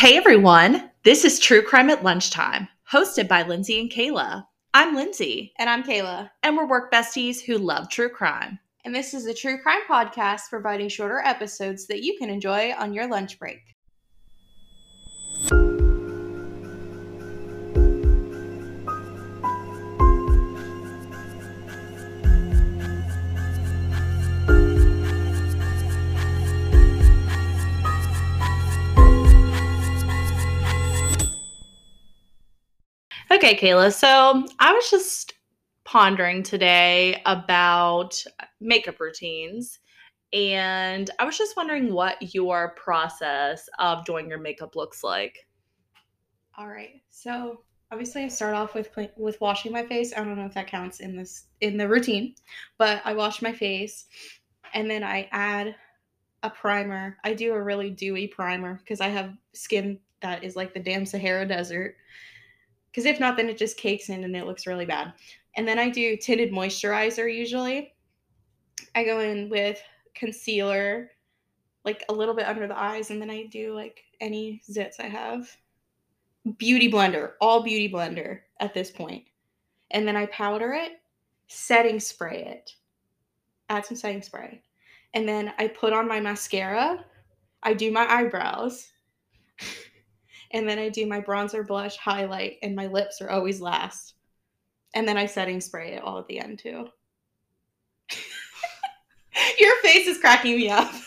Hey everyone, this is True Crime at Lunchtime, hosted by Lindsay and Kayla. I'm Lindsay, And I'm Kayla. and we're work besties who love true crime. And this is a true crime podcast providing shorter episodes that you can enjoy on your lunch break. Okay, Kayla, so I was just pondering today about makeup routines, and I was just wondering what your process of doing your makeup looks like. All right. So obviously, I start off with with washing my face. I don't know if that counts in this in the routine, but I wash my face, and then I add a primer. I do a really dewy primer because I have skin that is like the damn Sahara Desert. Because if not, then it just cakes in and it looks really bad. And then I do tinted moisturizer usually. I go in with concealer, like a little bit under the eyes, and then I do like any zits I have. Beauty blender, all beauty blender at this point. And then I powder it, setting spray it, add some setting spray. And then I put on my mascara, I do my eyebrows, and then I do my bronzer, blush, highlight, and my lips are always last. And then I setting spray it all at the end too. Your face is cracking me up.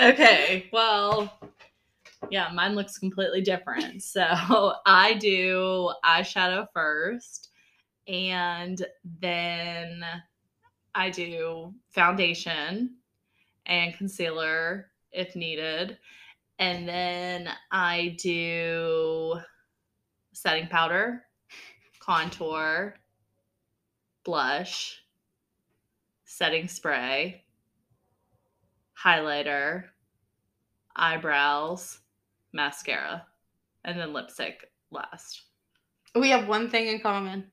Okay, well, yeah, mine looks completely different. So I do eyeshadow first, and then I do foundation and concealer if needed. And then I do setting powder, contour, blush, setting spray, highlighter, eyebrows, mascara, and then lipstick last. We have one thing in common.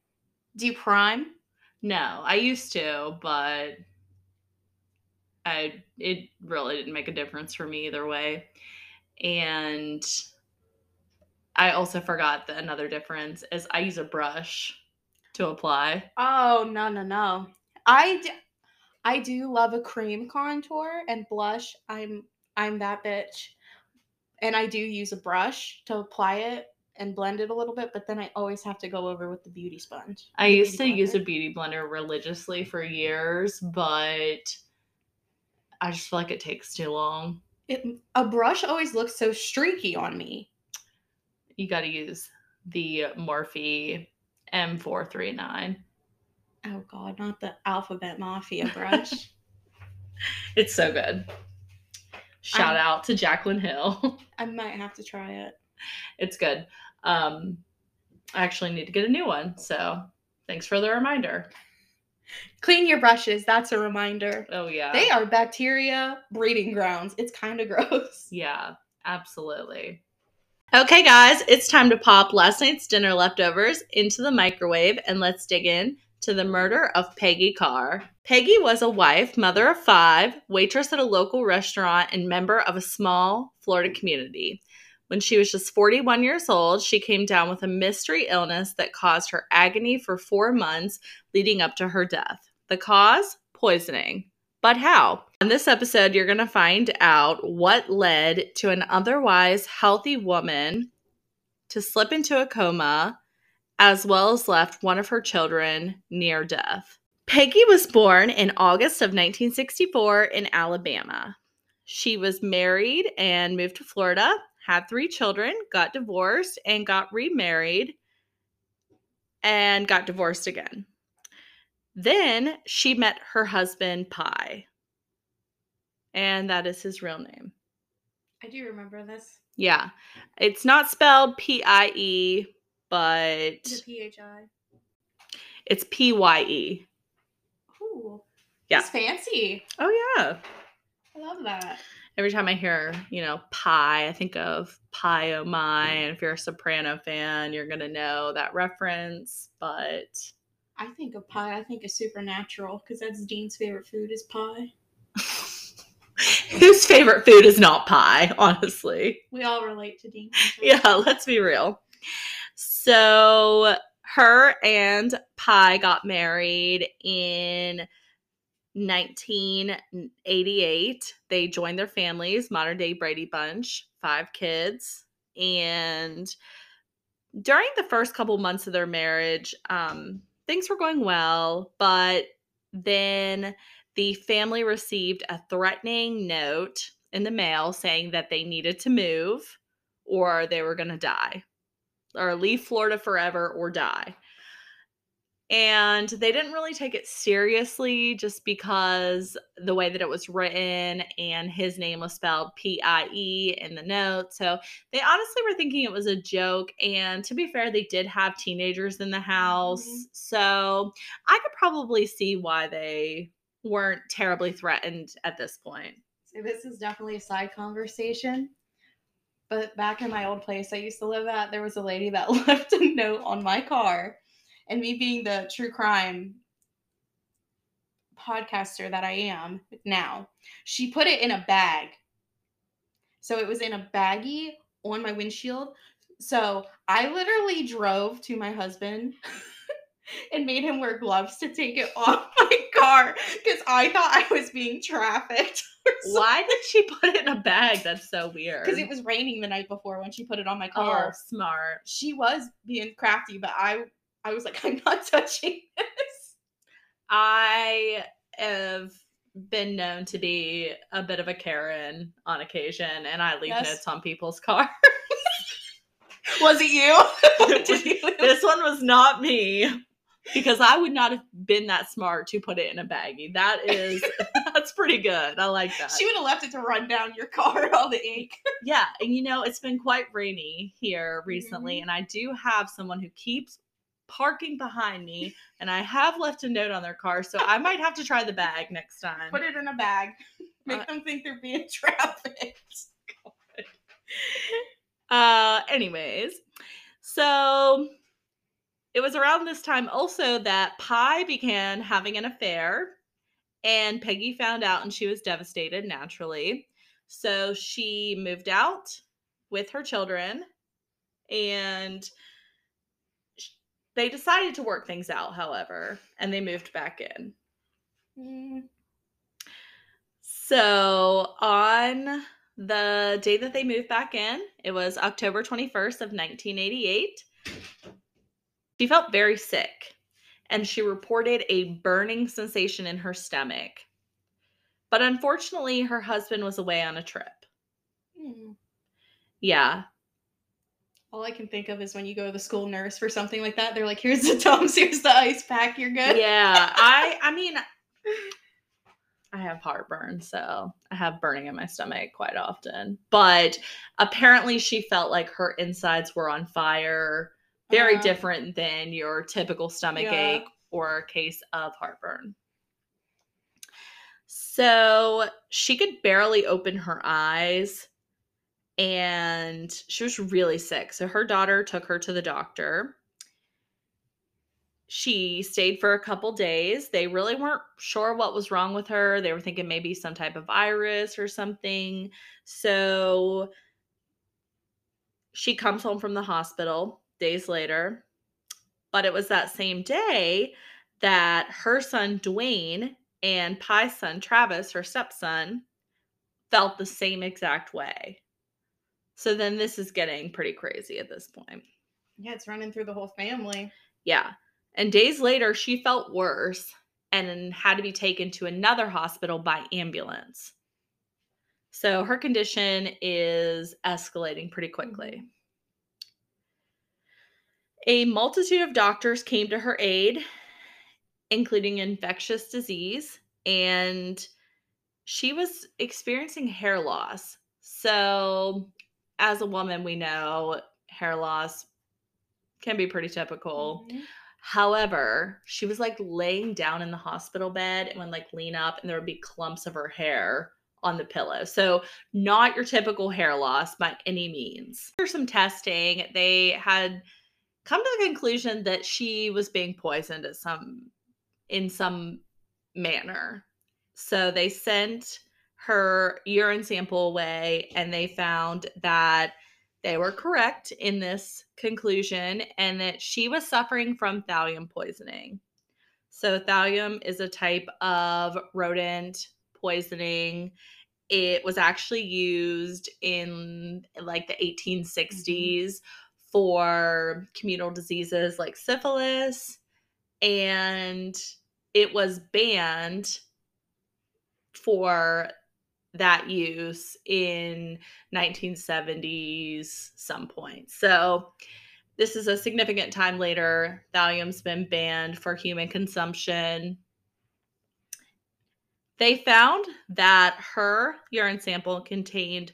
Do you prime? No, I used to, but I it really didn't make a difference for me either way. And I also forgot that another difference is I use a brush to apply. Oh no no no! I d- I do love a cream contour and blush. I'm I'm that bitch, and I do use a brush to apply it and blend it a little bit. But then I always have to go over with the beauty sponge. I used to beauty use a beauty blender religiously for years, but I just feel like it takes too long. It, a brush always looks so streaky on me. You got to use the Morphe M439. Oh god, not the alphabet mafia brush. It's so good. Shout I'm- out to Jaclyn Hill. I might have to try it. it's good. Um, I actually need to get a new one. So thanks for the reminder. Clean your brushes. That's a reminder. Oh, yeah. They are bacteria breeding grounds. It's kind of gross. Yeah, absolutely. Okay, guys, it's time to pop last night's dinner leftovers into the microwave and let's dig in to the murder of Peggy Carr. Peggy was a wife, mother of five, waitress at a local restaurant, and member of a small Florida community. When she was just 41 years old, she came down with a mystery illness that caused her agony for four months leading up to her death. The cause? Poisoning. But how? In this episode, you're going to find out what led to an otherwise healthy woman to slip into a coma, as well as left one of her children near death. Peggy was born in August of 1964 in Alabama. She was married and moved to Florida, had three children, got divorced, and got remarried and got divorced again. Then she met her husband, Pye. And that is his real name. I do remember this. Yeah. It's not spelled P I E, but PHI. it's P Y E. Ooh. Yeah. It's fancy. Oh, yeah. I love that. Every time I hear, you know, pie, I think of Pie Oh My. And if you're a soprano fan, you're going to know that reference. But I think of pie. I think of supernatural because that's Dean's favorite food is pie. Whose favorite food is not pie, honestly? We all relate to Dean. Yeah, let's be real. So her and Pye got married in 1988. They joined their families, modern day Brady Bunch, five kids. And during the first couple months of their marriage, um, things were going well, but then the family received a threatening note in the mail saying that they needed to move or they were going to die or leave Florida forever or die and they didn't really take it seriously just because the way that it was written and his name was spelled p-i-e in the note. So they honestly were thinking it was a joke and to be fair they did have teenagers in the house. Mm-hmm. so i could probably see why they weren't terribly threatened at this point. So this is definitely a side conversation but back in my old place i used to live at there was a lady that left a note on my car and me being the true crime podcaster that I am now, she put it in a bag. So it was in a baggie on my windshield. So I literally drove to my husband and made him wear gloves to take it off my car because I thought I was being trafficked. Why did she put it in a bag? That's so weird. Because it was raining the night before when she put it on my oh, car. Oh, smart. She was being crafty, but I I was like, I'm not touching this. I have been known to be a bit of a Karen on occasion, and I leave yes. notes on people's cars. was it you? you? this one was not me because I would not have been that smart to put it in a baggie. That is that's pretty good. I like that. She would have left it to run down your car all the ink. yeah, and you know, it's been quite rainy here recently mm-hmm. and I do have someone who keeps parking behind me and I have left a note on their car, so I might have to try the bag next time. Put it in a bag. Make uh, them think they're being trafficked. uh anyways, so it was around this time also that Pye began having an affair and Peggy found out and she was devastated naturally. So she moved out with her children and they decided to work things out, however, and they moved back in. Mm. So on the day that they moved back in, it was October 21st of 1988. She felt very sick and she reported a burning sensation in her stomach. But unfortunately, her husband was away on a trip. Mm. Yeah, all I can think of is when you go to the school nurse for something like that. They're like, "Here's the tums, here's the ice pack, you're good." Yeah, I I mean, I have heartburn, so I have burning in my stomach quite often. But apparently, she felt like her insides were on fire. Very uh, different than your typical stomach yeah. ache or a case of heartburn. So she could barely open her eyes and she was really sick. So her daughter took her to the doctor. She stayed for a couple days. They really weren't sure what was wrong with her. They were thinking maybe some type of virus or something. So she comes home from the hospital days later. But it was that same day that her son Dwayne and Pye's son Travis, her stepson, felt the same exact way. So then this is getting pretty crazy at this point. Yeah, it's running through the whole family. Yeah. And days later, she felt worse and had to be taken to another hospital by ambulance. So her condition is escalating pretty quickly. Mm-hmm. A multitude of doctors came to her aid, including infectious disease, and she was experiencing hair loss. So as a woman, we know hair loss can be pretty typical. Mm-hmm. However, she was like laying down in the hospital bed and would like lean up, and there would be clumps of her hair on the pillow. So, not your typical hair loss by any means. After some testing, they had come to the conclusion that she was being poisoned at some in some manner. So they sent her urine sample away and they found that they were correct in this conclusion and that she was suffering from thallium poisoning. So, thallium is a type of rodent poisoning. It was actually used in like the 1860s mm-hmm. for communal diseases like syphilis, and it was banned for that use in 1970s some point. So this is a significant time later. Thallium's been banned for human consumption. They found that her urine sample contained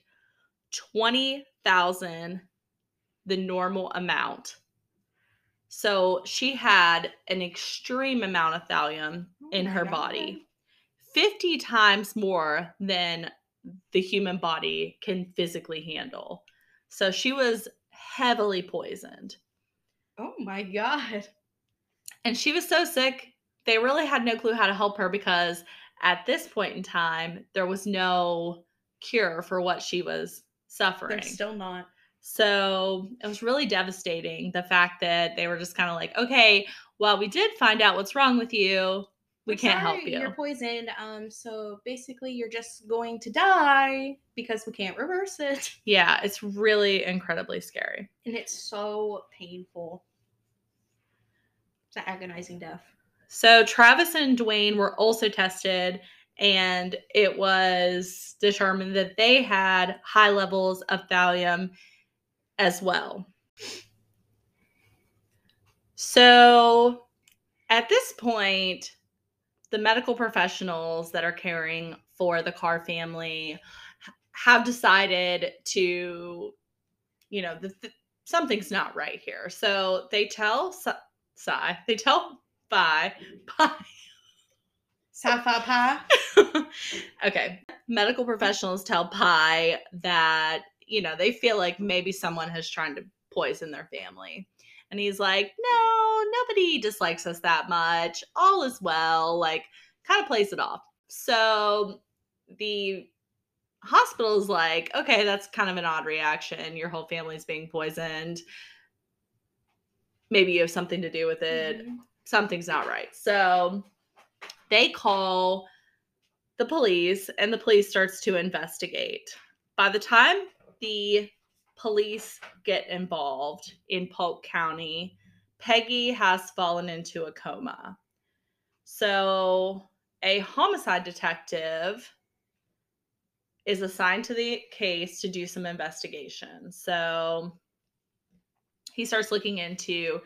20,000 the normal amount. So she had an extreme amount of thallium oh in her God. body. 50 times more than the human body can physically handle. So she was heavily poisoned. Oh my God. And she was so sick, they really had no clue how to help her because at this point in time, there was no cure for what she was suffering. There's still not. So it was really devastating the fact that they were just kind of like, okay, well, we did find out what's wrong with you we can't sorry, help you. You're poisoned. Um, so basically, you're just going to die because we can't reverse it. Yeah, it's really incredibly scary, and it's so painful. It's an agonizing death. So Travis and Dwayne were also tested, and it was determined that they had high levels of thallium as well. So at this point, the medical professionals that are caring for the Carr family have decided to, you know, the, the, something's not right here. So they tell Sai, they tell Pye, Pye. Sapphire Pie. okay. Medical professionals tell Pye that, you know, they feel like maybe someone has tried to poison their family. And he's like, no, nobody dislikes us that much. All is well. Like, kind of plays it off. So the hospital is like, okay, that's kind of an odd reaction. Your whole family's being poisoned. Maybe you have something to do with it. Mm-hmm. Something's not right. So they call the police, and the police starts to investigate. By the time the police get involved in Polk County, Peggy has fallen into a coma. So, a homicide detective is assigned to the case to do some investigation. So, he starts looking into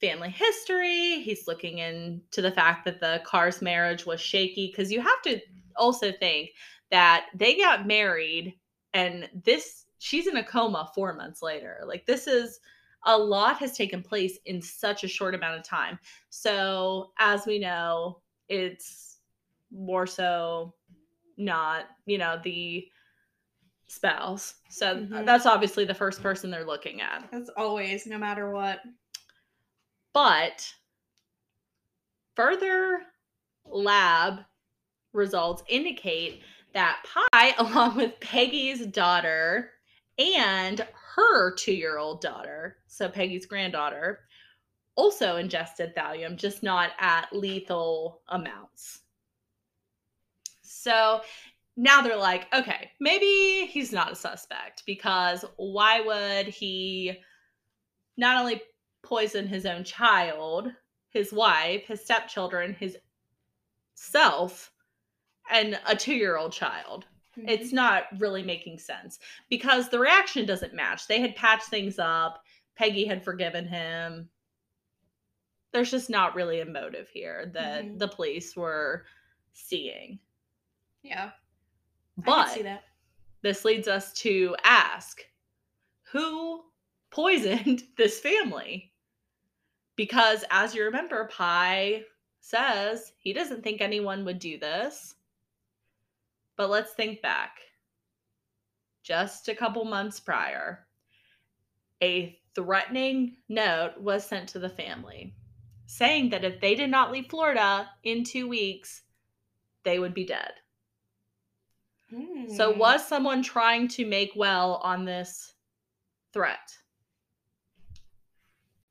family history. He's looking into the fact that the Carr's marriage was shaky because you have to also think that they got married and this she's in a coma four months later. Like this is a lot has taken place in such a short amount of time. So as we know, it's more so not, you know, the spouse. So mm-hmm. that's obviously the first person they're looking at. That's always, no matter what. But further lab results indicate that Pye, along with Peggy's daughter, and her two year old daughter, so Peggy's granddaughter, also ingested thallium, just not at lethal amounts. So now they're like, okay, maybe he's not a suspect because why would he not only poison his own child, his wife, his stepchildren, his self, and a two year old child? Mm-hmm. It's not really making sense because the reaction doesn't match. They had patched things up. Peggy had forgiven him. There's just not really a motive here that mm-hmm. the police were seeing. Yeah. But this leads us to ask who poisoned this family? Because as you remember, Pye says he doesn't think anyone would do this. But let's think back. Just a couple months prior, a threatening note was sent to the family saying that if they did not leave Florida in two weeks, they would be dead. So, Hmm. was someone trying to make well on this threat?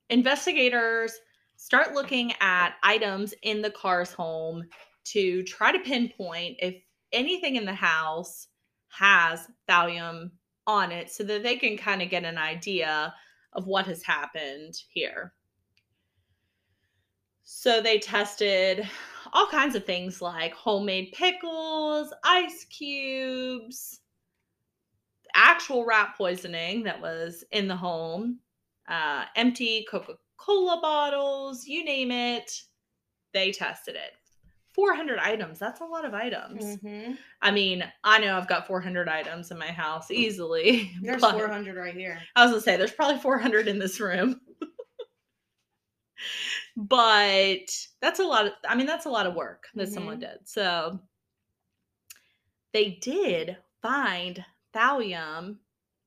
Investigators start looking at items in the Carr's home to try to pinpoint if anything in the house has thallium on it so that they can kind of get an idea of what has happened here. So they tested all kinds of things like homemade pickles, ice cubes, actual rat poisoning that was in the home, uh, empty Coca Cola bottles, you name it. They tested it. 400 items. That's a lot of items. Mhm. I mean, I know I've got 400 items in my house easily. There's 400 right here. I was gonna say there's probably 400 in this room. but that's a lot of I mean that's a lot of work that someone did. So they did find thallium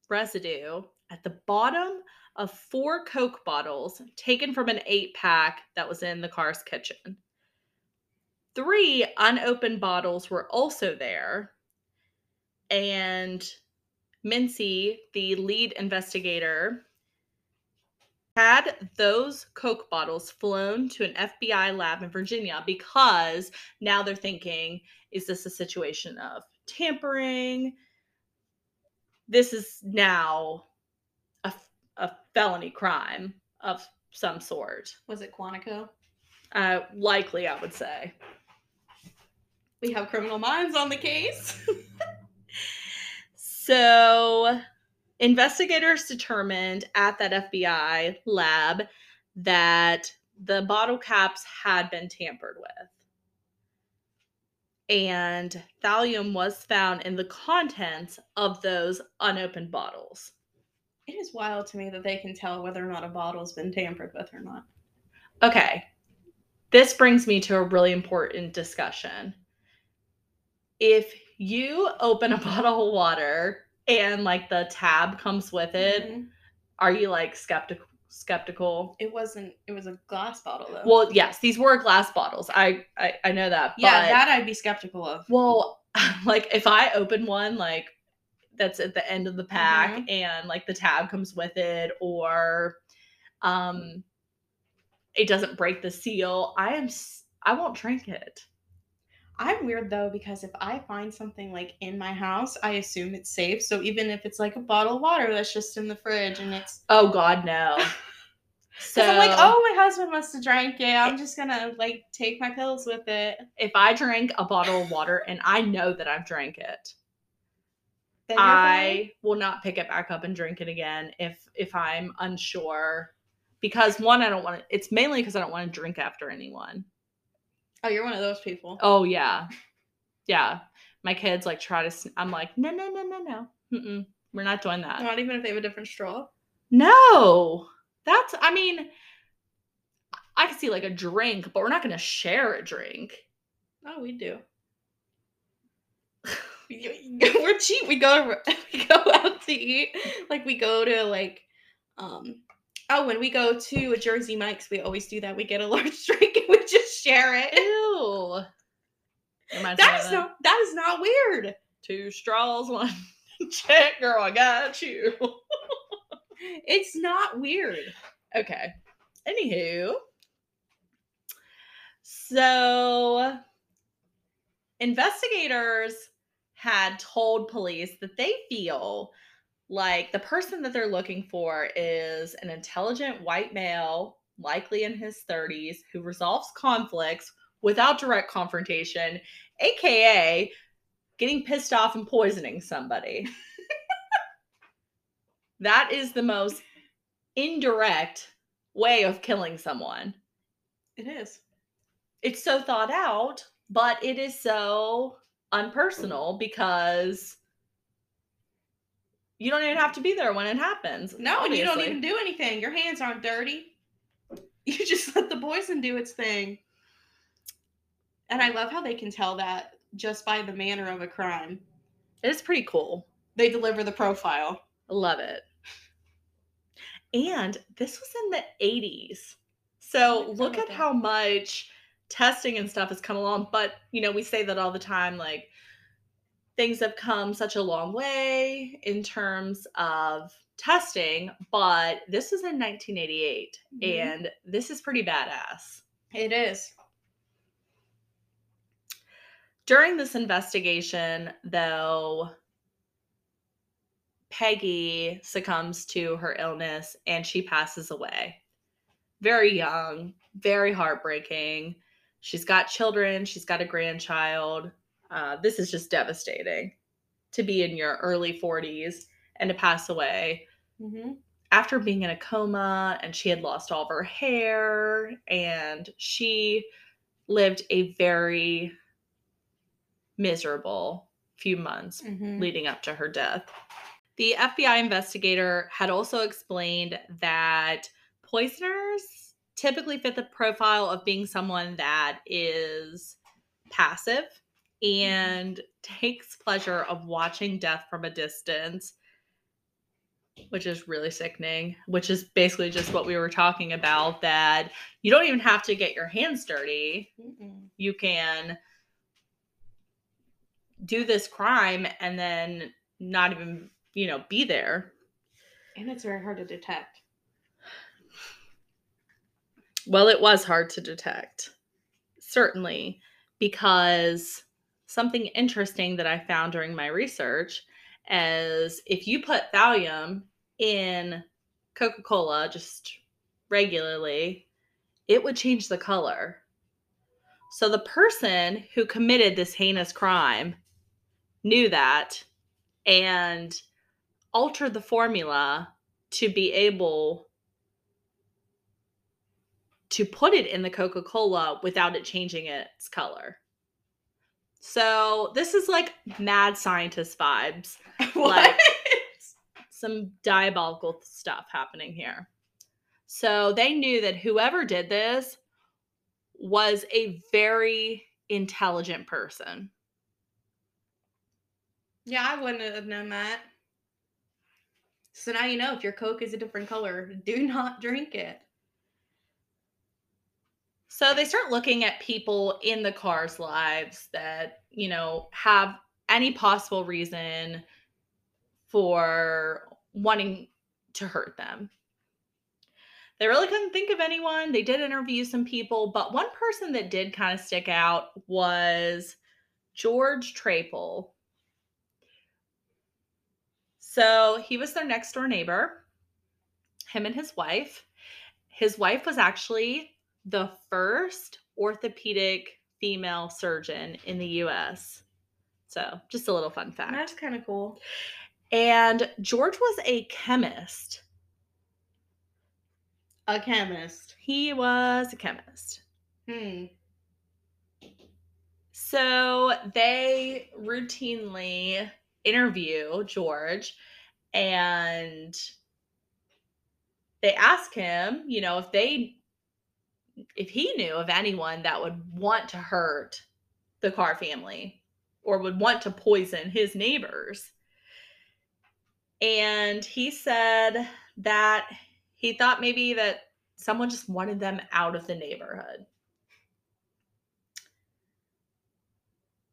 residue at the bottom of four Coke bottles taken from an eight pack that was in the Carr's kitchen. Three unopened bottles were also there. And Mincey, the lead investigator, had those Coke bottles flown to an FBI lab in Virginia because now they're thinking is this a situation of tampering? This is now a, a felony crime of some sort. Was it Quantico? Uh, likely, I would say. We have criminal minds on the case. So, investigators determined at that FBI lab that the bottle caps had been tampered with. And thallium was found in the contents of those unopened bottles. it is wild to me that they can tell whether or not a bottle's been tampered with or not. Okay. This brings me to a really important discussion. If you open a bottle of water and like the tab comes with it, Mhm. are you like skeptical skeptical? It wasn't. It was a glass bottle though. Well, yes, these were glass bottles. I I, I know that. yeah, but, that I'd be skeptical of. well, like if I open one like that's at the end of the pack Mhm. and like the tab comes with it or um it doesn't break the seal, I am I won't drink it. I'm weird though because if I find something like in my house, I assume it's safe. So even if it's like a bottle of water that's just in the fridge and it's Oh god, no. so I'm like, oh, my husband must have drank it. I'm just gonna like take my pills with it. if I drink a bottle of water and I know that I've drank it, Then. I will not pick it back up and drink it again if if I'm unsure. Because one, I don't want to. It's mainly because I don't want to drink after anyone. Oh, you're one of those people. Oh yeah, yeah. My kids like try to. sn- I'm like, no, no, no, no, no. Mm-mm, we're not doing that. Not even if they have a different straw. No, that's. I mean, I can see like a drink, but we're not going to share a drink. Oh, we do. We- We're cheap. We go we go out to eat. Like we go to like um oh when we go to a Jersey Mike's, we always do that. We get a large drink and we share it. Ew. That is not that is not weird. two straws, one check, girl. I got you. It's not weird. Okay. Anywho, so investigators had told police that they feel like the person that they're looking for is an intelligent white male, likely in his 30s, who resolves conflicts without direct confrontation, aka getting pissed off and poisoning somebody. that is the most indirect way of killing someone. It is. It's so thought out, but it is so unpersonal because you don't even have to be there when it happens. No, and you don't even do anything. Your hands aren't dirty. You just let the poison do its thing. And I love how they can tell that just by the manner of a crime. It's pretty cool. They deliver the profile. Love it. And this was in the 80s. So oh look at that. how much testing and stuff has come along. But, you know, we say that all the time. Like, things have come such a long way in terms of testing, but this was in 1988 Mhm. and this is pretty badass. It is. During this investigation, though, Peggy succumbs to her illness and she passes away. Very young, very heartbreaking. She's got children, she's got a grandchild. Uh, this is just devastating to be in your early 40s and to pass away Mm-hmm. after being in a coma and she had lost all of her hair and she lived a very miserable few months Mm-hmm. leading up to her death. The FBI investigator had also explained that poisoners typically fit the profile of being someone that is passive Mm-hmm. and takes pleasure of watching death from a distance which is really sickening which is basically just what we were talking about that you don't even have to get your hands dirty Mm-mm. you can do this crime and then not even you know be there And it's very hard to detect. well it was hard to detect certainly because something interesting that i found during my research is if you put thallium in coca-cola just regularly it would change the color so the person who committed this heinous crime knew that and altered the formula to be able to put it in the Coca Cola without it changing its color. So this is like mad scientist vibes, what? some diabolical stuff happening here. So they knew that whoever did this was a very intelligent person. yeah, I wouldn't have known that. So now you know if your Coke is a different color, do not drink it. So they start looking at people in the Carr's lives that, you know, have any possible reason for wanting to hurt them. They really couldn't think of anyone. They did interview some people, but one person that did kind of stick out was George Trepal. So he was their next door neighbor, him and his wife. His wife was actually the first orthopedic female surgeon in the US. So, just a little fun fact. That's kind of cool. And George was a chemist. A chemist. He was a chemist. Hmm. So, they routinely interview George and they ask him, you know, if they if he knew of anyone that would want to hurt the Carr family or would want to poison his neighbors. And he said that he thought maybe that someone just wanted them out of the neighborhood.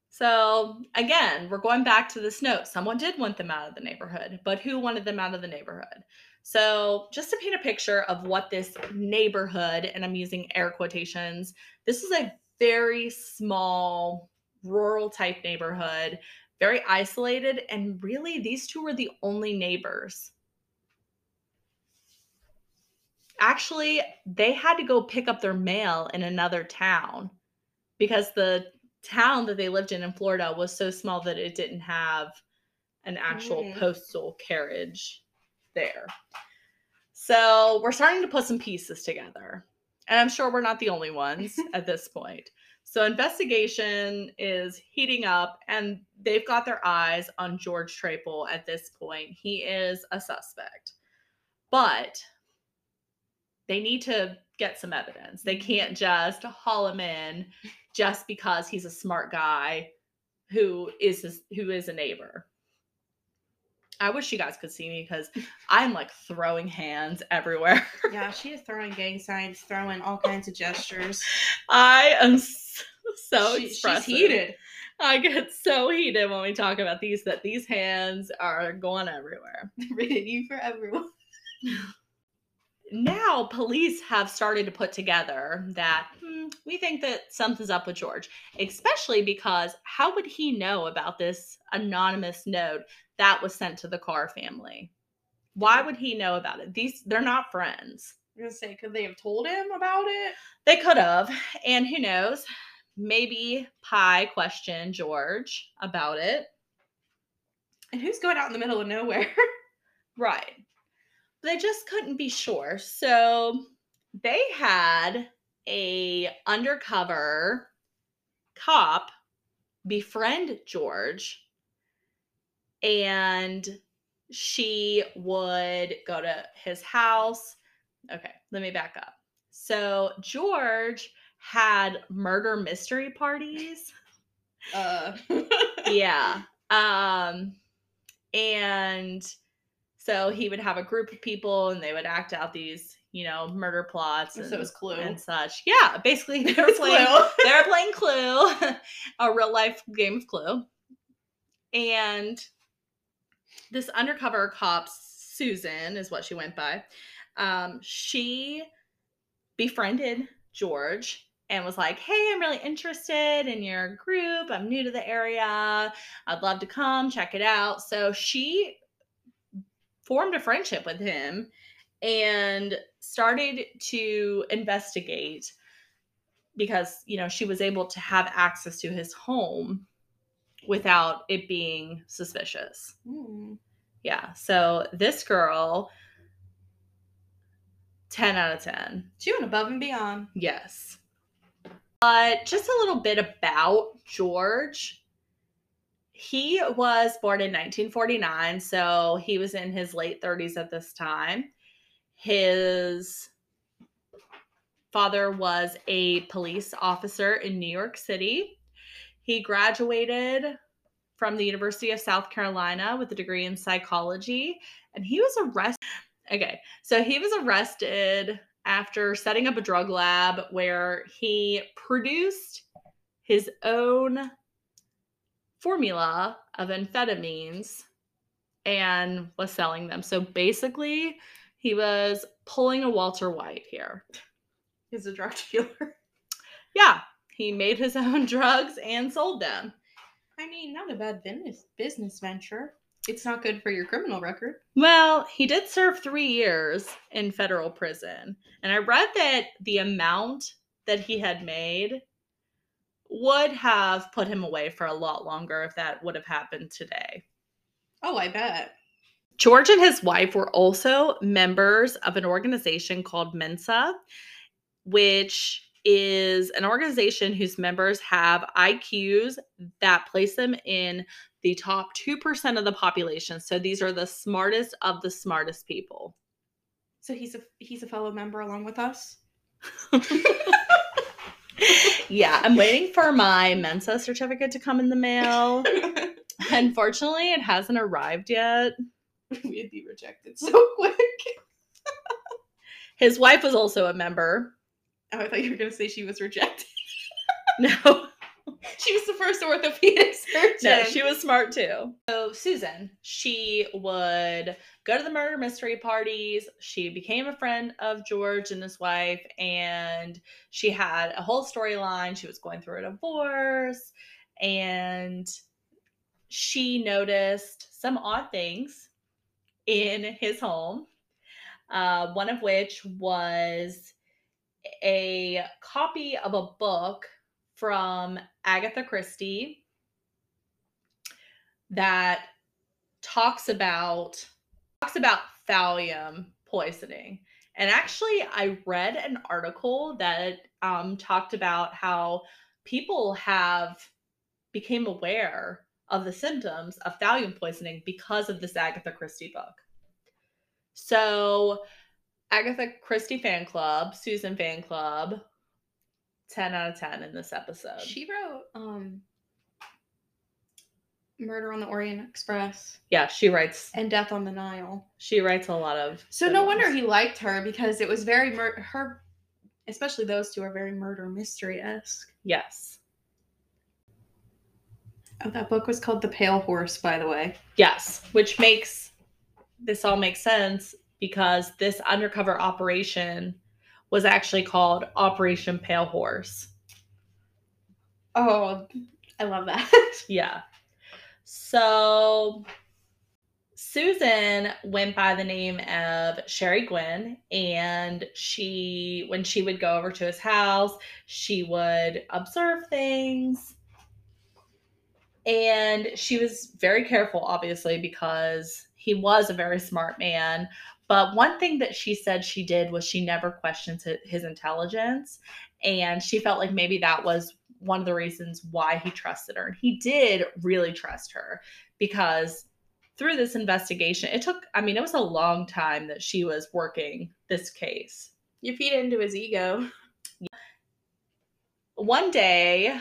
So, again, we're going back to this note. Someone did want them out of the neighborhood, but who wanted them out of the neighborhood? So, just to paint a picture of what this neighborhood, and I'm using air quotations, this is a very small, rural type neighborhood, very isolated, and really these two were the only neighbors. Actually, they had to go pick up their mail in another town because the town that they lived in in Florida was so small that it didn't have an actual Mm. postal carriage there. So we're starting to put some pieces together. And I'm sure we're not the only ones at this point. So investigation is heating up and they've got their eyes on George Trepal at this point. He is a suspect. But they need to get some evidence. They mm-hmm. can't just haul him in just because he's a smart guy who is a, who is a neighbor. I wish you guys could see me because I'm like throwing hands everywhere. Yeah, she is throwing gang signs, throwing all kinds of gestures. I am so, so She- she's heated. I get so heated when we talk about these that these hands are going everywhere. Rated you for everyone. now police have started to put together that hmm, we think that something's up with George, especially because how would he know about this anonymous note that was sent to the Carr family? Why would he know about it? These they're not friends. I'm gonna say, could they have told him about it? They could have, and who knows? Maybe Pye questioned George about it. And who's going out in the middle of nowhere? Right. They just couldn't be sure. So they had a undercover cop befriend George and she would go to his house. Okay, let me back up. So George had murder mystery parties. uh, yeah. Um and so he would have a group of people and they would act out these, you know, murder plots so and, it was Clue. and such. Yeah, basically they were playing they were playing Clue, a real life game of Clue. And this undercover cop, Susan, is what she went by. Um, she befriended George and was like, Hey, I'm really interested in your group. I'm new to the area. I'd love to come check it out. So she formed a friendship with him and started to investigate because you know she was able to have access to his home without it being suspicious Hmm. yeah so this girl 10 out of 10 She went above and beyond. yes but just a little bit about george he was born in 1949 so he was in his late 30s at this time his father was a police officer in New York City. He graduated from the University of South Carolina with a degree in psychology, and he was arrested. Okay, so he was arrested after setting up a drug lab where he produced his own formula of amphetamines and was selling them. So basically, he was pulling a Walter White here. He's a drug dealer. Yeah, he made his own drugs and sold them. I mean, not a bad business business venture. It's not good for your criminal record. Well, he did serve three years in federal prison. And I read that the amount that he had made would have put him away for a lot longer if that would have happened today. Oh, I bet. George and his wife were also members of an organization called Mensa, which is an organization whose members have IQs that place them in the top 2% of the population. So these are the smartest of the smartest people. So he's a he's a fellow member along with us. yeah, I'm waiting for my Mensa certificate to come in the mail. Unfortunately, it hasn't arrived yet. We'd be rejected so quick. His wife was also a member. Oh, I thought you were gonna say she was rejected. No, She was the first orthopedic surgeon. No, she was smart too. So Susan, she would go to the murder mystery parties. She became a friend of George and his wife, and she had a whole storyline. She was going through a divorce, and she noticed some odd things in his home. Uh, one of which was a copy of a book from Agatha Christie that talks about talks about thallium poisoning. And actually, I read an article that um, talked about how people have became aware of the symptoms of thallium poisoning because of this Agatha Christie book. So, Agatha Christie fan club, Susan fan club, 10 out of 10 in this episode. She wrote um Murder on the Orient Express yeah, she writes and Death on the Nile. she writes a lot of So no wonder he liked her because it was very mur- her especially those two are very murder mystery esque. Yes. Oh, that book was called The Pale Horse, by the way. Yes, which makes this all makes sense because this undercover operation was actually called Operation Pale Horse. Oh, I love that. Yeah. So Susan went by the name of Sherry Gwynn, and she, when she would go over to his house, she would observe things. And she was very careful, obviously, because he was a very smart man. But one thing that she said she did was she never questioned his intelligence. And she felt like maybe that was one of the reasons why he trusted her. And he did really trust her because through this investigation, it took, I mean, it was a long time that she was working this case. You feed into his ego. One day,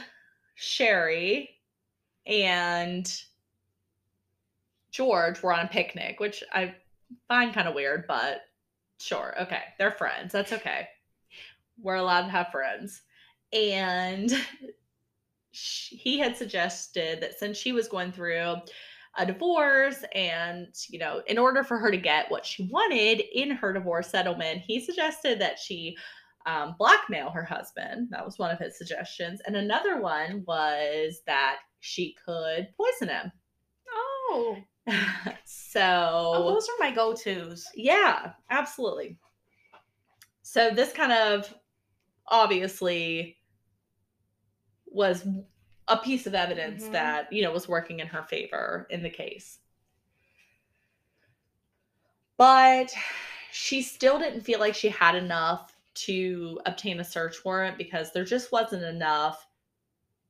Sherry and George were on a picnic, which I find kind of weird, but sure. Okay. They're friends. That's okay. We're allowed to have friends. And he had suggested that since she was going through a divorce and, you know, in order for her to get what she wanted in her divorce settlement, he suggested that she um, blackmail her husband. That was one of his suggestions. And another one was that she could poison him. Oh, so oh those are my go tos. yeah, absolutely. So this kind of obviously was a piece of evidence Mhm. that, you know, was working in her favor in the case. But she still didn't feel like she had enough to obtain a search warrant because there just wasn't enough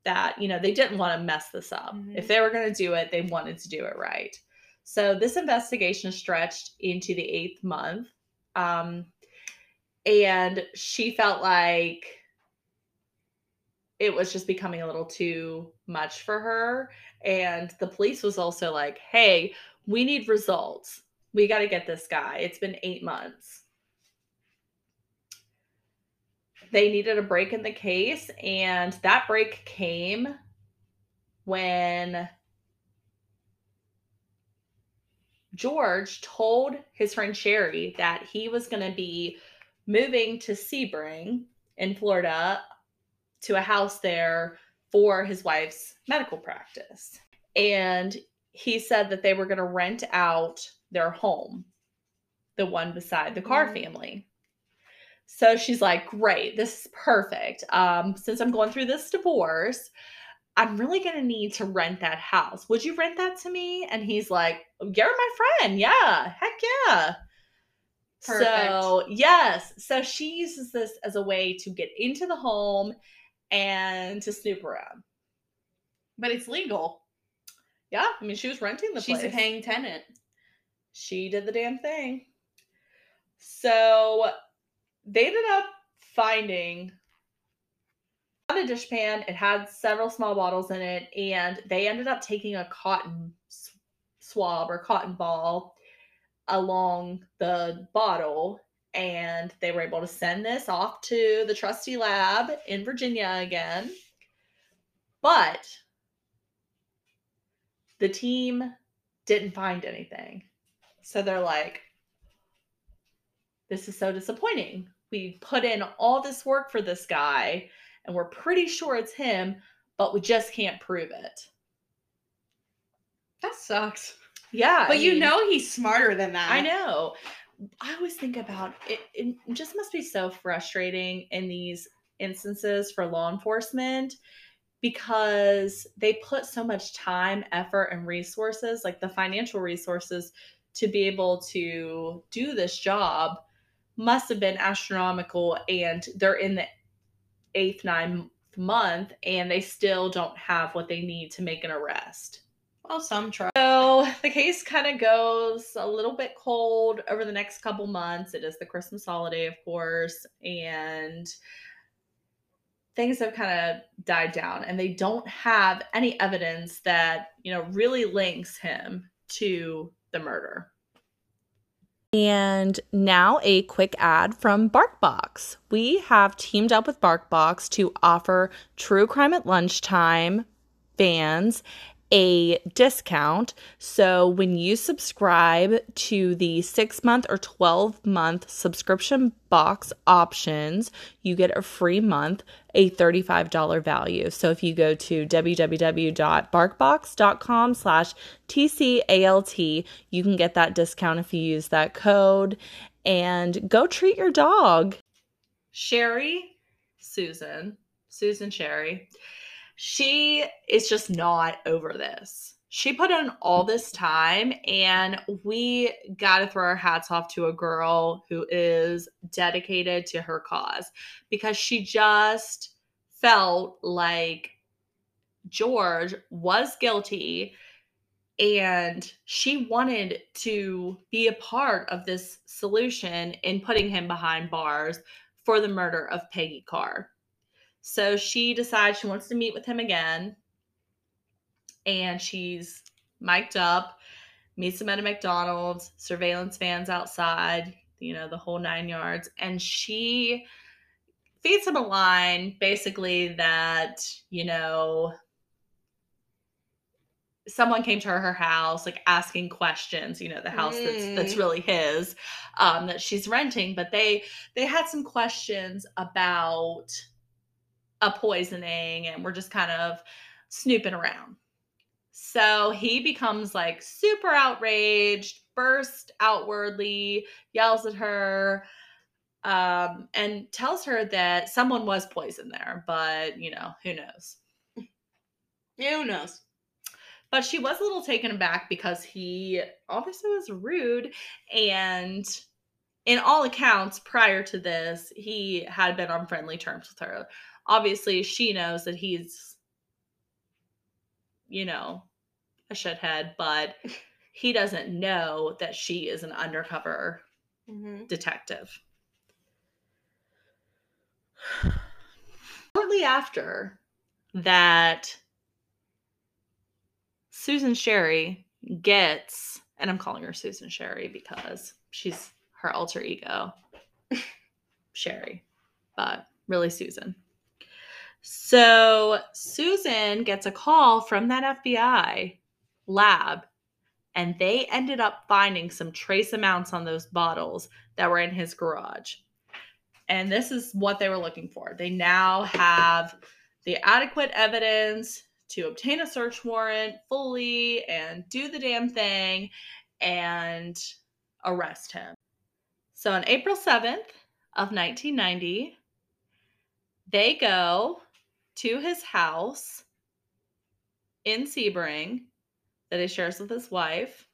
that, you know, they didn't want to mess this up. Mhm. If they were going to do it, they wanted to do it right. So this investigation stretched into the eighth month. Um, and she felt like it was just becoming a little too much for her. And the police was also like, hey, we need results. We got to get this guy. It's been eight months. They needed a break in the case, and that break came when George told his friend Sherry that he was going to be moving to Sebring in Florida to a house there for his wife's medical practice. And he said that they were going to rent out their home, the one beside the Carr Mhm. family. So she's like, Great, this is perfect. Um, since I'm going through this divorce, I'm really going to need to rent that house. Would you rent that to me? And he's like, You're my friend. Yeah, heck yeah. So, yes. So she uses this as a way to get into the home and to snoop around. But it's legal. Yeah, I mean, she was renting the She's place. She's a paying tenant. she did the damn thing. So they ended up finding a dishpan. It had several small bottles in it, and they ended up taking a cotton swab or cotton ball along the bottle. And they were able to send this off to the trusty lab in Virginia again. But the team didn't find anything. So they're like, this is so disappointing. We put in all this work for this guy and we're pretty sure it's him, but we just can't prove it. That sucks. Yeah. But I you mean, know he's smarter than that. I know. I always think about it, it just must be so frustrating in these instances for law enforcement because they put so much time, effort, and resources, like the financial resources, to be able to do this job must have been astronomical. And they're in the eighth, ninth month, and they still don't have what they need to make an arrest. Well, some try. So the case kind of goes a little bit cold over the next couple months. It is the Christmas holiday, of course, and things have kind of died down and they don't have any evidence that, you know, really links him to the murder. And now a quick ad from BarkBox. We have teamed up with BarkBox to offer True Crime at Lunchtime fans a discount. So when you subscribe to the six month or 12 month subscription box options, you get a free month, a $35 value. So if you go to www.barkbox.com slash TCALT, you can get that discount if you use that code and go treat your dog. Sherry, Susan, Susan Sherry she is just not over this. She put in all this time, and we got to throw our hats off to a girl who is dedicated to her cause because she just felt like George was guilty and she wanted to be a part of this solution in putting him behind bars for the murder of Peggy Carr. So she decides she wants to meet with him again. And she's mic'd up, meets him at a McDonald's, surveillance vans outside, you know, the whole nine yards. And she feeds him a line basically that, you know, someone came to her, her house like asking questions you know the house that's that's mm. really his um that she's renting but they they had some questions about a poisoning and we're just kind of snooping around. So he becomes like super outraged, bursts outwardly, yells at her, um, and tells her that someone was poisoned there, but you know, who knows? Yeah, who knows? But she was a little taken aback because he obviously was rude and in all accounts prior to this, he had been on friendly terms with her obviously she knows that he's you know a shithead but he doesn't know that she is an undercover mm-hmm. detective shortly after that susan sherry gets and i'm calling her susan sherry because she's her alter ego sherry but really susan so Susan gets a call from that FBI lab, and they ended up finding some trace amounts on those bottles that were in his garage. And this is what they were looking for. They now have the adequate evidence to obtain a search warrant fully and do the damn thing and arrest him. So on April 7th of 1990, they go to his house in Sebring that he shares with his wife.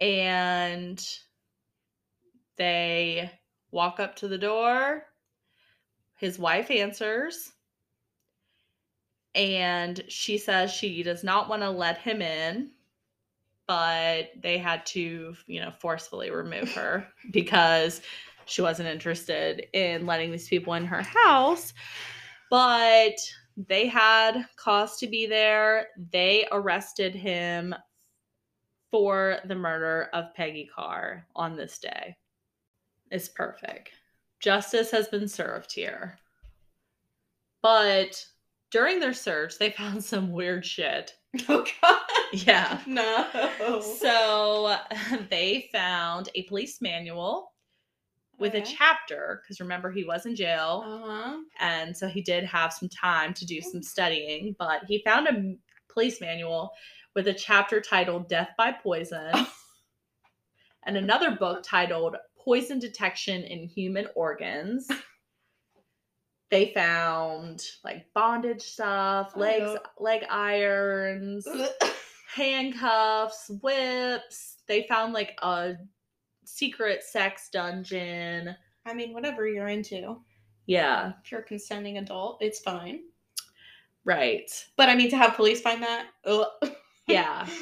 And they walk up to the door. His wife answers. And she says she does not want to let him in, but they had to, you know, forcefully remove her because she wasn't interested in letting these people in her house but they had cause to be there. They arrested him for the murder of Peggy Carr on this day. It's perfect. Justice has been served here. But during their search, they found some weird shit. Oh, God. Yeah. No. So they found a police manual with okay. a chapter because remember he was in jail. Uh-huh. and so he did have some time to do some studying but he found a police manual with a chapter titled death by poison and another book titled poison detection in human organs. They found like bondage stuff legs leg irons handcuffs whips. They found like a secret sex dungeon. I mean, whatever you're into. Yeah. If you're a consenting adult, it's fine. Right. But I mean, to have police find that, ugh. yeah.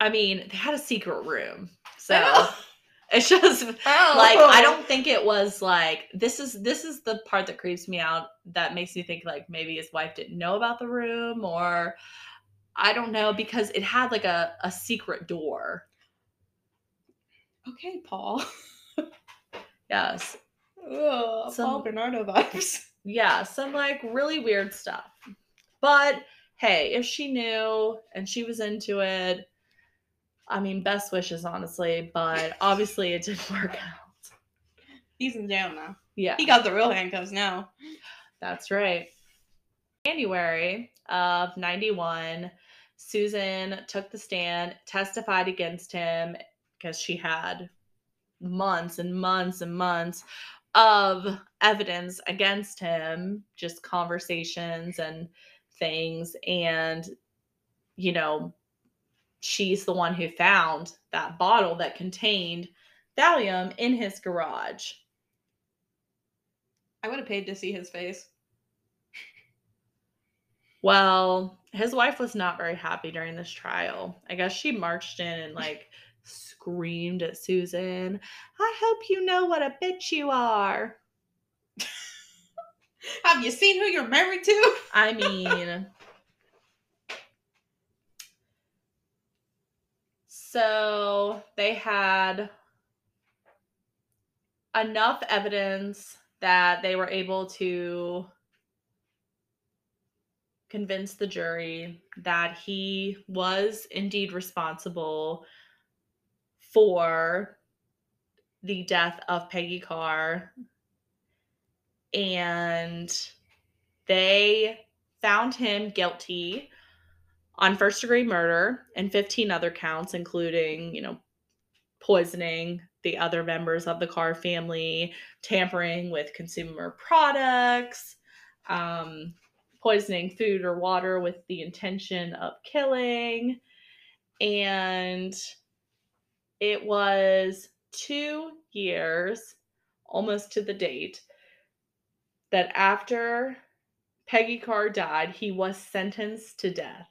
I mean, they had a secret room. So it's just oh. like I don't think it was like this is this is the part that creeps me out that makes me think like maybe his wife didn't know about the room or I don't know because it had like a, a secret door okay, Paul. yes. Ugh, some, Paul Bernardo vibes. Yeah, some like really weird stuff. But hey, if she knew and she was into it, I mean, best wishes, honestly. But obviously, it didn't work out. He's in jail now. Yeah, He got the real handcuffs now. that's right. January of 91, Susan took the stand, testified against him because she had months and months and months of evidence against him, just conversations and things. And, you know, she's the one who found that bottle that contained Valium in his garage. I would have paid to see his face. Well, his wife was not very happy during this trial. I guess she marched in and like screamed at Susan, I hope you know what a bitch you are. Have you seen who you're married to? I mean, so they had enough evidence that they were able to convince the jury that he was indeed responsible for the death of Peggy Carr. And they found him guilty on first degree murder and 15 other counts, including, you know, poisoning the other members of the Carr family, tampering with consumer products, um, poisoning food or water with the intention of killing. And it was two years, almost to the date, that after Peggy Carr died, he was sentenced to death.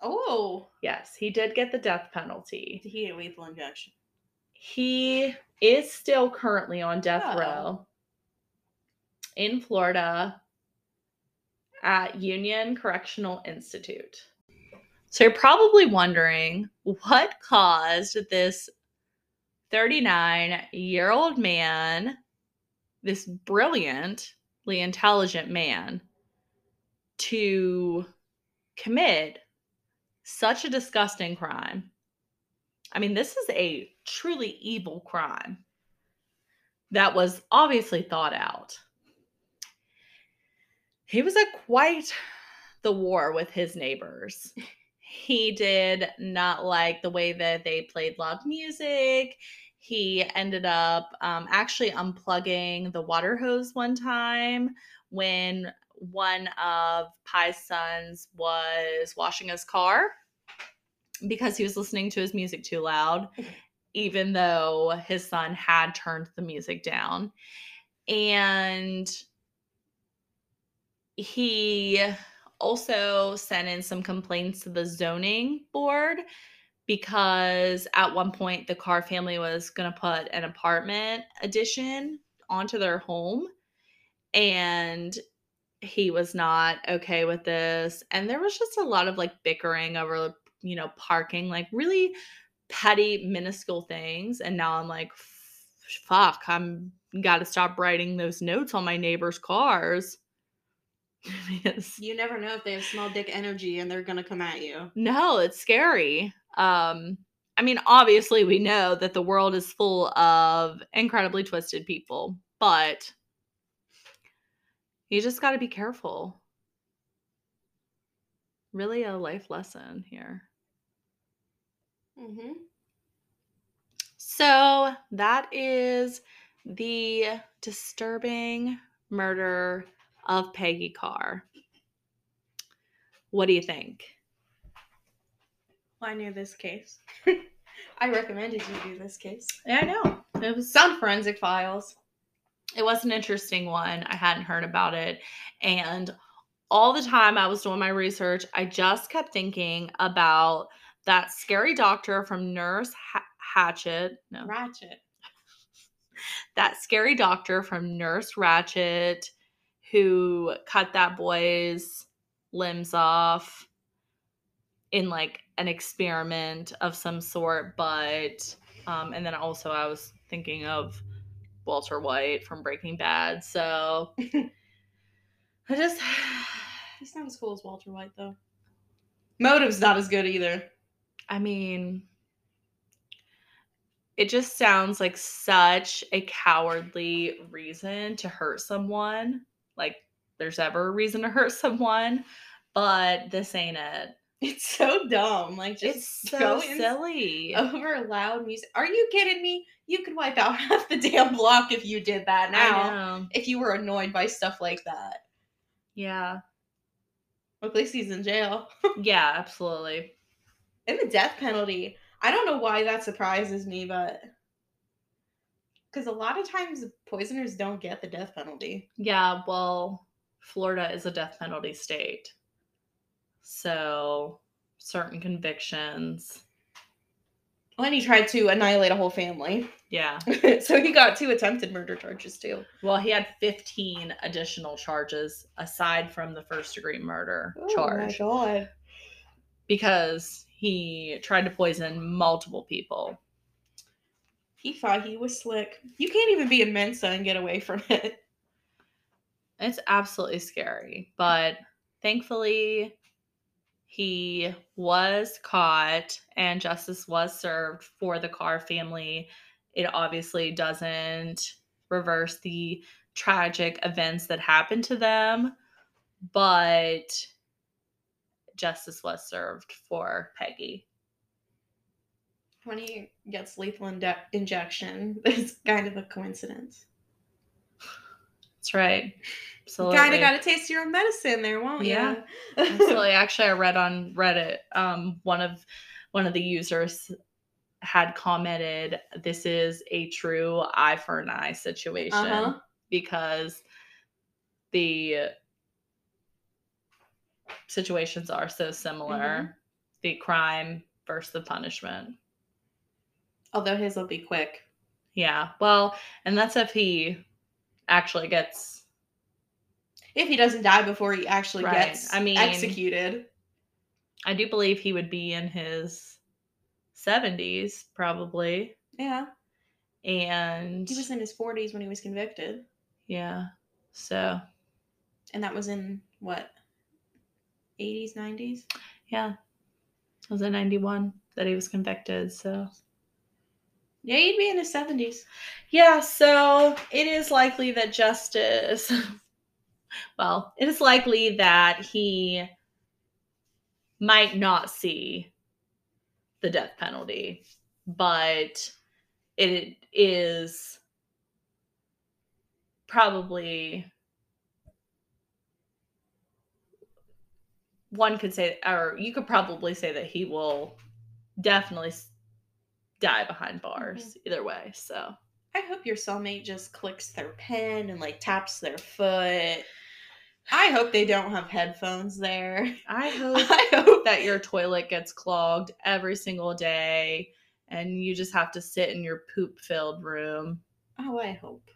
Oh. Yes, he did get the death penalty. Did he get lethal injection? He is still currently on death Oh. row in Florida at Union Correctional Institute. So you're probably wondering what caused this 39 year old man, this brilliantly intelligent man, to commit such a disgusting crime. I mean, this is a truly evil crime that was obviously thought out. He was at quite the war with his neighbors. He did not like the way that they played loud music. He ended up um, actually unplugging the water hose one time when one of Pye's sons was washing his car because he was listening to his music too loud, even though his son had turned the music down. And he also sent in some complaints to the zoning board because at one point the Carr family was going to put an apartment addition onto their home and he was not okay with this. And there was just a lot of like bickering over you know parking like really petty minuscule things. And now i'm like fuck i'm got to stop writing those notes on my neighbors cars Because- You never know if they have small dick energy and they're gonna come at you. no it's scary um i mean obviously we know that the world is full of incredibly twisted people but you just got to be careful really a life lesson here Mm-hmm. So that is the disturbing murder of Peggy Carr. What do you think? Well, I knew this case. I recommended you do this case. Yeah, I know. It was Sound forensic files. it was an interesting one. I hadn't heard about it. And all the time I was doing my research, I just kept thinking about that scary doctor from Nurse ha- Hatchet. No, Ratched. that scary doctor from Nurse Ratched who cut that boy's limbs off in like an experiment of some sort. But, um, and then also I was thinking of Walter White from Breaking Bad. So I just, He's not as cool as Walter White though. Motive's not as good either. I mean, it just sounds like such a cowardly reason to hurt someone. Like there's ever a reason to hurt someone, but this ain't it. It's so dumb. Like just It's so silly. over loud music. Are you kidding me? You could wipe out half the damn block if you did that I now. know. If you were annoyed by stuff like that. Yeah. At least he's in jail. Yeah, absolutely. and the death penalty. I don't know why that surprises me, but because a lot of times poisoners don't get the death penalty. Yeah, well, Florida is a death penalty state. So, certain convictions. Well, and he tried to annihilate a whole family. Yeah. so he got two attempted murder charges too. Well, he had 15 additional charges aside from the first degree murder charge Oh my god. because he tried to poison multiple people. He thought he was slick. You can't even be in Mensa and get away from it. It's absolutely scary, but thankfully he was caught and justice was served for the Carr family. It obviously doesn't reverse the tragic events that happened to them, but justice was served for Peggy. When he gets lethal inje- injection, it's kind of a coincidence. That's right. Absolutely. Kind of got to taste your own medicine there, won't you? Yeah. you? Absolutely. Actually, I read on Reddit, um, one of one of the users had commented, "This is a true eye for an eye situation Uh-huh. because the situations are so similar. Mm-hmm. The crime versus the punishment. Although his will be quick. Yeah. Well, and that's if he actually gets If he doesn't die before he actually Right. gets I mean- executed. I do believe he would be in his 70s probably. Yeah. And He was in his 40s when he was convicted. yeah. So, And that was in what? 80s, 90s? yeah. It was in 91 that he was convicted. So, Yeah, he'd be in his 70s. yeah. So it is likely that justice, well, it is likely that he might not see the death penalty, but it is probably one could say or you could probably say that he will definitely die behind bars mm-hmm. either way so I hope your cellmate just clicks their pen and like taps their foot. I hope they don't have headphones there. i hope I hope that your toilet gets clogged every single day and you just have to sit in your poop filled room Oh, I hope.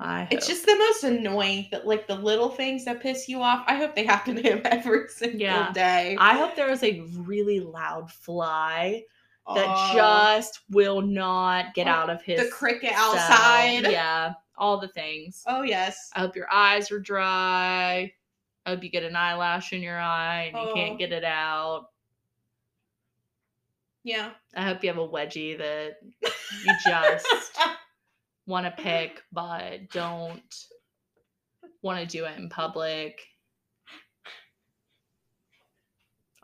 i hope. It's just the most annoying that like the little things that piss you off. I hope they happen to him every single Yeah. day. i hope there is a really loud fly that Oh, just will not get Oh, out of his the cricket cell. outside. yeah all the things Oh yes. I hope your eyes are dry. I hope you get an eyelash in your eye and you Oh. can't get it out. Yeah. I hope you have a wedgie that you just want to pick but don't want to do it in public.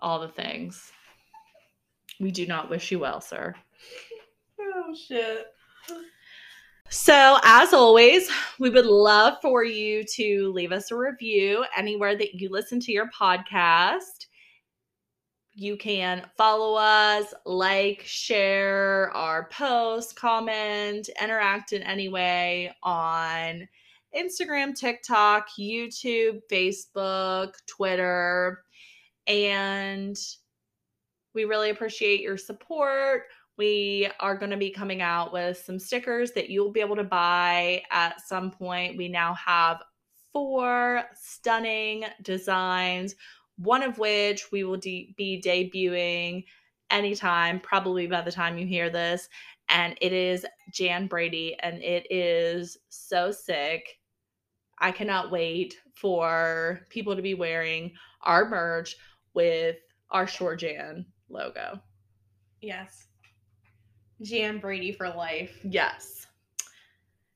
All the things. We do not wish you well, sir. oh shit. So, as always, we would love for you to leave us a review anywhere that you listen to your podcast. You can follow us, like, share our post, comment, interact in any way on Instagram, TikTok, YouTube, Facebook, Twitter. And we really appreciate your support. We are going to be coming out with some stickers that you'll be able to buy at some point. We now have four stunning designs, one of which we will de- be debuting anytime, probably by the time you hear this. And it is Jan Brady, and it is so sick. I cannot wait for people to be wearing our merch with our Shore Jan logo. Yes. Jan Brady for life. Yes.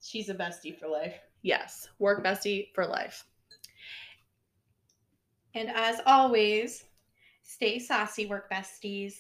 She's a bestie for life. Yes. Work bestie for life. And as always, stay saucy, work besties.